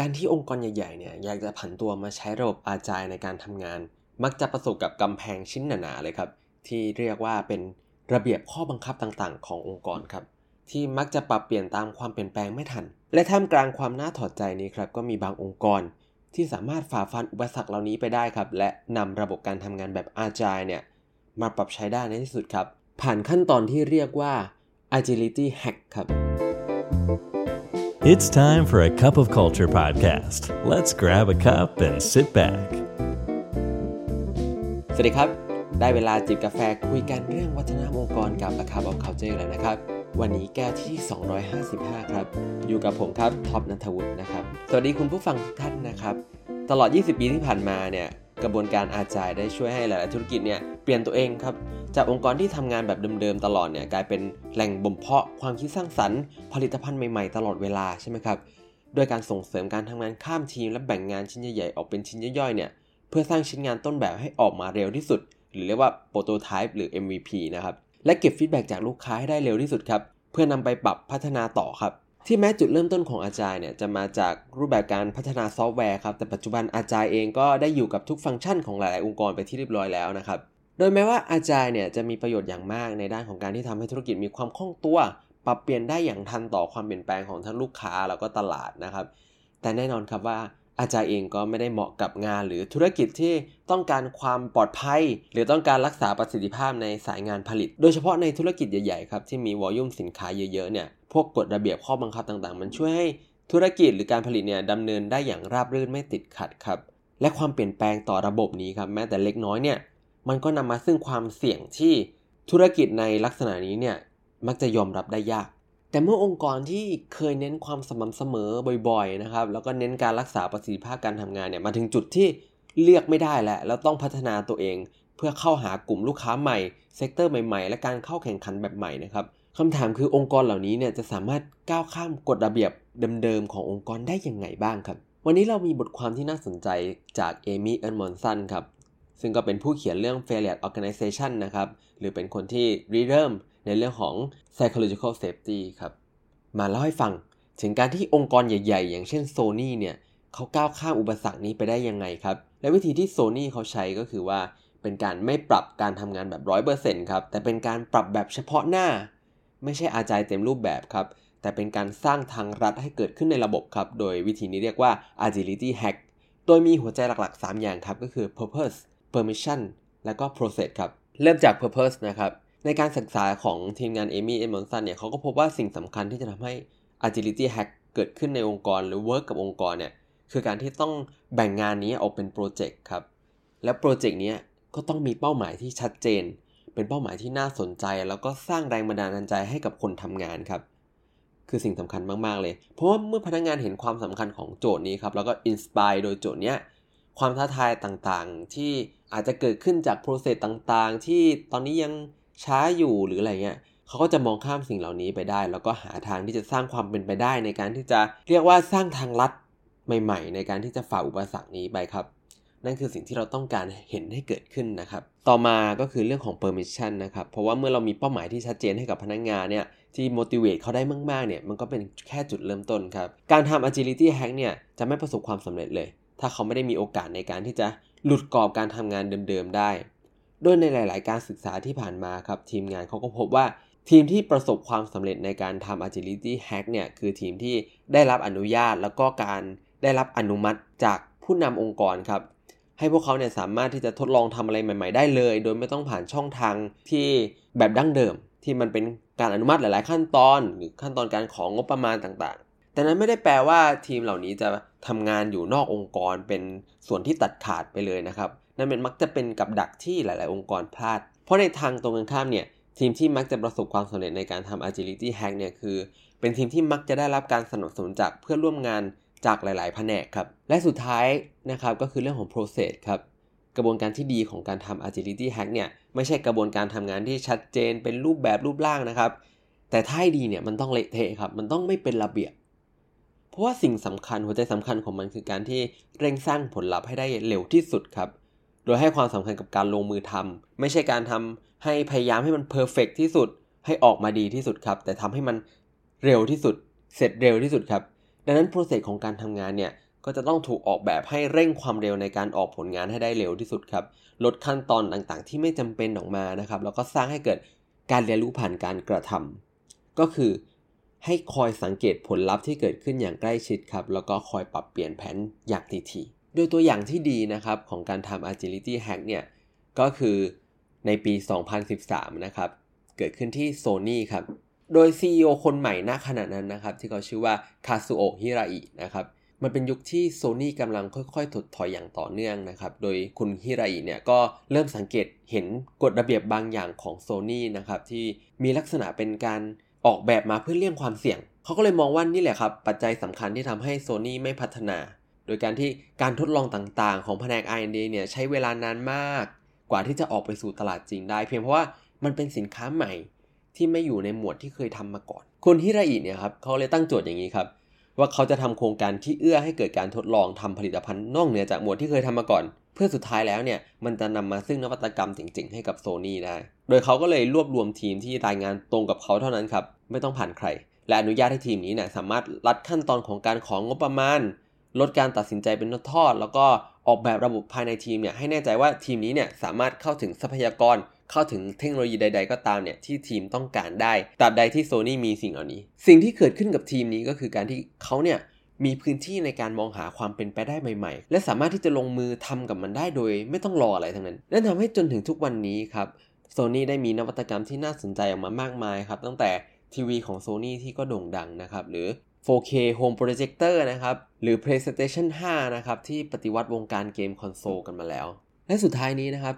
การที่องค์กรใหญ่ๆเนี่ยอยากจะผันตัวมาใช้ระบบอาจายในการทำงาน มักจะประสบกับกำแพงชิ้นหนาๆเลยครับ ที่เรียกว่าเป็นระเบียบข้อบังคับต่างๆ ขององค์กรครับ ที่มักจะปรับเปลี่ยนตามความเปลี่ยนแปลงไม่ทัน และท่ามกลางความน่าถอดใจนี้ครับก็มีบางองค์กร ที่สามารถฝ่าฟันอุปสรรคเหล่านี้ไปได้ครับ และนำระบบการทำงานแบบอาจายเนี่ยมาปรับใช้ได้ในที่สุดครับ ผ่านขั้นตอนที่เรียกว่า agility hack ครับ It's time for a cup of culture podcast. Let's grab a cup and sit back. สวัสดีครับ ได้เวลาจิบกาแฟคุยกันเรื่องวัฒนธรรมองค์กรกับ A Cup of Culture แล้วนะครับ วันนี้แก้วที่ 255 ครับ อยู่กับผมครับท็อปนัทวุฒินะครับ สวัสดีคุณผู้ฟังทุกท่านนะครับ ตลอด 20 ปีที่ผ่านมาเนี่ย กระบวนการอาจายได้ช่วยให้หลาย ๆ ธุรกิจเนี่ยเปลี่ยนตัวเองครับ จากองค์กรที่ทำงานแบบเดิม ๆ ตลอดเนี่ยกลายเป็นแหล่งบ่มเพาะความคิดสร้างสรรค์ ผลิตภัณฑ์ใหม่ ๆ ตลอดเวลาใช่ไหมครับโดยการส่งเสริมการทำงานข้ามทีมและแบ่งงานชิ้นใหญ่ ๆ ออกเป็นชิ้นย่อย ๆ เนี่ยเพื่อสร้างชิ้นงานต้นแบบให้ออกมาเร็วที่สุด หรือเรียกว่า prototype หรือ MVP นะครับและเก็บ feedback จากลูกค้าให้ได้เร็วที่สุดครับเพื่อนำไปปรับพัฒนาต่อครับ ที่แม้จุดเริ่มต้นของ Agile เนี่ยจะมาจากรูปแบบการพัฒนาซอฟต์แวร์ครับแต่ปัจจุบัน Agile เองก็ได้อยู่กับทุกฟังก์ชันของหลาย ๆ องค์กรไปที่เรียบร้อยแล้วนะครับโดยแม้ว่าอาจารย์เนี่ยจะมีประโยชน์อย่างมากในด้านของการที่ทำให้ธุรกิจมีความคล่องตัว ปรับเปลี่ยนได้อย่างทันต่อความเปลี่ยนแปลงของทั้งลูกค้าแล้วก็ตลาดนะครับ แต่แน่นอนครับว่าอาจารย์เองก็ไม่ได้เหมาะกับงานหรือธุรกิจที่ต้องการความปลอดภัย หรือต้องการรักษาประสิทธิภาพในสายงานผลิต โดยเฉพาะในธุรกิจใหญ่ ๆ ครับที่มีวอลุ่มสินค้าเยอะ ๆ เนี่ย พวกกฎระเบียบข้อบังคับต่างๆ มันช่วยให้ธุรกิจหรือการผลิตเนี่ยดำเนินได้อย่างราบรื่นไม่ติดขัดครับและความเปลี่ยนแปลงต่อระบบนี้ครับแม้แต่เล็กน้อยเนี่ยมันก็นำมาซึ่งความเสี่ยงที่ธุรกิจในลักษณะนี้เนี่ยมักจะยอมรับได้ยาก แต่เมื่อองค์กรที่เคยเน้นความสม่ำเสมอบ่อยๆนะครับแล้วก็เน้นการรักษาประสิทธิภาพการทำงานเนี่ยมาถึงจุดที่เลือกไม่ได้แล้วแล้วต้องพัฒนาตัวเอง เพื่อเข้าหากลุ่มลูกค้าใหม่ sector ใหม่ๆ และการเข้าแข่งขันแบบใหม่นะครับ คำถามคือองค์กรเหล่านี้เนี่ยจะสามารถก้าวข้ามกฎระเบียบเดิมๆขององค์กรได้ยังไงบ้างครับ วันนี้เรามีบทความที่น่าสนใจจากเอมี่เอิร์มอนสันครับ ซึ่งก็เป็นผู้เขียนเรื่อง Failure Organization นะครับ หรือเป็นคนที่ริเริ่มในเรื่องของ psychological safety ครับ มาเล่าให้ฟังถึงการที่องค์กรใหญ่ๆ อย่างเช่น Sony เนี่ยเขาก้าวข้ามอุปสรรคนี้ไปได้ยังไงครับ และวิธีที่ Sony เขาใช้ก็คือว่าเป็นการไม่ปรับการทำงานแบบ 100%ครับ แต่เป็นการปรับแบบเฉพาะหน้า ไม่ใช่อาจายเต็มรูปแบบครับ แต่เป็นการสร้างทางรัดให้เกิดขึ้นในระบบครับ โดยวิธีนี้เรียกว่า agility hack โดยมีหัวใจหลักๆ 3 อย่างครับก็คือ purpose permission และก็ process ครับ เริ่มจาก purpose นะครับ ในการศึกษาของทีมงานเอมี่เอมอนสันเนี่ยเขาก็พบว่าสิ่งสำคัญที่จะทำให้ agility hack เกิดขึ้นในองค์กรหรือ work กับองค์กรเนี่ยคือการที่ต้องแบ่งงานนี้ออกเป็นโปรเจกต์ครับ แล้วโปรเจกต์นี้ก็ต้องมีเป้าหมายที่ชัดเจน เป็นเป้าหมายที่น่าสนใจ แล้วก็สร้างแรงบันดาลใจให้กับคนทำงานครับ คือสิ่งสำคัญมากๆเลย เพราะว่าเมื่อพนักงานเห็นความสำคัญของโจทย์นี้ครับ แล้วก็ inspire โดยโจทย์นี้ความท้าทายต่างๆ ที่อาจจะเกิดขึ้นจาก process ต่างๆ ที่ตอนนี้ยังช้าอยู่หรืออะไรเงี้ยเขาก็จะมองข้ามสิ่งเหล่านี้ไปได้ แล้วก็หาทางที่จะสร้างความเป็นไปได้ในการที่จะเรียกว่าสร้างทางลัดใหม่ ๆ ในการที่จะฝ่าอุปสรรคนี้ไปครับ นั่นคือสิ่งที่เราต้องการเห็นให้เกิดขึ้นนะครับ ต่อมาก็คือเรื่องของ permission นะครับ เพราะว่าเมื่อเรามีเป้าหมายที่ชัดเจนให้กับพนักงานเนี่ย ที่ motivate เขาได้มากๆเนี่ย มันก็เป็นแค่จุดเริ่มต้นครับ การทำ agility hack เนี่ย จะไม่ประสบความสำเร็จเลย ถ้าเขาไม่ได้มีโอกาสในการที่จะหลุดกรอบการทำงานเดิมๆได้ โดยในหลาย ๆ การศึกษาที่ผ่านมาครับ ทีมงานเขาก็พบว่าทีมที่ประสบความสำเร็จในการทำ agility hack เนี่ยคือทีมที่ได้รับอนุญาตแล้วก็การได้รับอนุมัติจากผู้นำองค์กรครับ ให้พวกเขาเนี่ยสามารถที่จะทดลองทำอะไรใหม่ ๆ ได้เลย โดยไม่ต้องผ่านช่องทางที่แบบดั้งเดิม ที่มันเป็นการอนุมัติหลาย ๆ ขั้นตอน หรือขั้นตอนการของงบประมาณต่างๆ แต่นั้นไม่ได้แปลว่าทีมเหล่านี้จะทำงานอยู่นอกองค์กรเป็นส่วนที่ตัดขาดไปเลยนะครับนั่นเป็นมักจะเป็นกับดักที่หลาย ๆ องค์กรพลาด เพราะในทางตรงกันข้ามเนี่ยทีมที่มักจะประสบความสำเร็จในการทำ agility hack เนี่ยคือ เป็นทีมที่มักจะได้รับการสนับสนุนจากเพื่อนร่วมงาน จากหลาย ๆ แผนกครับและสุดท้ายนะครับก็คือเรื่องของ process ครับกระบวนการที่ดีของการทำ agility hack เนี่ยไม่ใช่กระบวนการทำงานที่ชัดเจนเป็นรูปแบบรูปร่างนะครับ แต่ถ้าดีเนี่ยมันต้องเละเทะครับมันต้องไม่เป็นระเบียบ เพราะว่าสิ่งสำคัญหัวใจสำคัญของมันคือการที่เร่งสร้างผลลัพธ์ให้ได้เร็วที่สุดครับโดยให้ความสำคัญกับการลงมือทำไม่ใช่การทำให้พยายามให้มันเพอร์เฟกที่สุดให้ออกมาดีที่สุดครับ แต่ทำให้มันเร็วที่สุด เสร็จเร็วที่สุดครับ ดังนั้นโปรเซสของการทำงานเนี่ยก็จะต้องถูกออกแบบให้เร่งความเร็วในการออกผลงานให้ได้เร็วที่สุดครับ ลดขั้นตอนต่างๆ ที่ไม่จำเป็นออกมานะครับ แล้วก็สร้างให้เกิดการเรียนรู้ผ่านการกระทำก็คือให้คอยสังเกตผลลัพธ์ที่เกิดขึ้นอย่างใกล้ชิดครับ แล้วก็คอยปรับเปลี่ยนแผนอย่างทีๆโดยตัวอย่างที่ดีนะครับของการทำ agility hack เนี่ย ก็คือในปี 2013 นะครับ เกิดขึ้นที่ Sony ครับ โดย CEO คนใหม่ณขณะนั้นนะครับ ที่เขาชื่อว่าคาซูโอะฮิราอินะครับ มันเป็นยุคที่ Sony กำลังค่อยๆ ถดถอยอย่างต่อเนื่องนะครับ โดยคุณฮิราอิเนี่ยก็เริ่มสังเกตเห็นกฎระเบียบบางอย่างของ Sony นะครับ ที่มีลักษณะเป็นการออกแบบมาเพื่อเลี่ยงความเสี่ยง เขาก็เลยมองว่านี่แหละครับ ปัจจัยสำคัญที่ทำให้ Sony ไม่พัฒนา โดยการที่การทดลองต่างๆ ของแผนก R&D เนี่ยใช้เวลานานมาก กว่าที่จะออกไปสู่ตลาดจริงได้ เพียงเพราะว่ามันเป็นสินค้าใหม่ ที่ไม่อยู่ในหมวดที่เคยทำมาก่อน คุณฮิราอิเนี่ยครับเขาเลยตั้งโจทย์อย่างนี้ครับว่าเขาจะทำโครงการที่เอื้อให้เกิดการทดลองทำผลิตภัณฑ์นอกเหนือจากหมวดที่เคยทำมาก่อน เพื่อสุดท้ายแล้วเนี่ยมันจะนำมาซึ่งนวัตกรรมจริงๆให้กับโซนี่ได้ โดยเขาก็เลยรวบรวมทีมที่รายงานตรงกับเขาเท่านั้นครับไม่ต้องผ่านใคร และอนุญาตให้ทีมนี้เนี่ยสามารถรัดขั้นตอนของการของงบประมาณ ลดการตัดสินใจเป็นทอด แล้วก็ออกแบบระบบภายในทีมเนี่ยให้แน่ใจว่าทีมนี้เนี่ยสามารถเข้าถึงทรัพยากร เข้าถึงเทคโนโลยีใด ๆ ก็ตามเนี่ยที่ทีมต้องการได้ตราบใดที่โซนี่มีสิ่งเหล่านี้ สิ่งที่เกิดขึ้นกับทีมนี้ก็คือการที่เขาเนี่ยมีพื้นที่ในการมองหาความเป็นไปได้ใหม่ ๆ และสามารถที่จะลงมือทำกับมันได้โดย ไม่ต้องรออะไรทั้งนั้น นั่นทำให้จนถึงทุกวันนี้ครับโซนี่ได้มีนวัตกรรมที่น่าสนใจออกมามากมายครับ ตั้งแต่ทีวีของ Sony ที่ก็โด่งดังนะครับ หรือ 4K Home Projector นะครับ หรือ PlayStation 5 นะครับ ที่ปฏิวัติวงการเกมคอนโซลกันมาแล้ว และสุดท้ายนี้นะครับ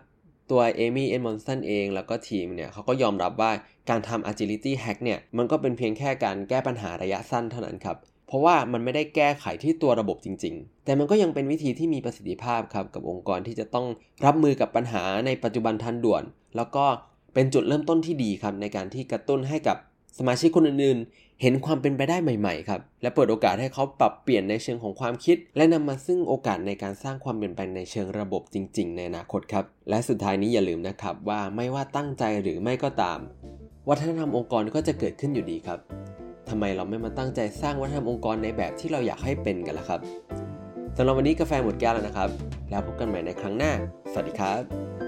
ตัวเอมี่เอ็นมอนสันเองแล้วก็ทีมเนี่ยเขาก็ยอมรับว่าการทำ agility hack เนี่ยมันก็เป็นเพียงแค่การแก้ปัญหาระยะสั้นเท่านั้นครับ เพราะว่ามันไม่ได้แก้ไขที่ตัวระบบจริง ๆ แต่มันก็ยังเป็นวิธีที่มีประสิทธิภาพครับกับองค์กรที่จะต้องรับมือกับปัญหาในปัจจุบันทันด่วน แล้วก็เป็นจุดเริ่มต้นที่ดีครับในการที่กระตุ้นให้กับ สมาชิกคนอื่นๆ เห็นความเป็นไปได้ใหม่ๆครับ และเปิดโอกาสให้เขาปรับเปลี่ยนในเชิงของความคิด และนำมาซึ่งโอกาสในการสร้างความเปลี่ยนแปลงในเชิงระบบจริง ๆ ในอนาคตครับ และสุดท้ายนี้อย่าลืมนะครับว่าไม่ว่าตั้งใจหรือไม่ก็ตาม วัฒนธรรมองค์กรก็จะเกิดขึ้นอยู่ดีครับทำไมเราไม่มาตั้งใจสร้างวัฒนธรรมองค์กรในแบบที่เราอยากให้เป็นกันล่ะครับสำหรับวันนี้กาแฟหมดแก้วแล้วนะครับ แล้วพบกันใหม่ในครั้งหน้า สวัสดีครับ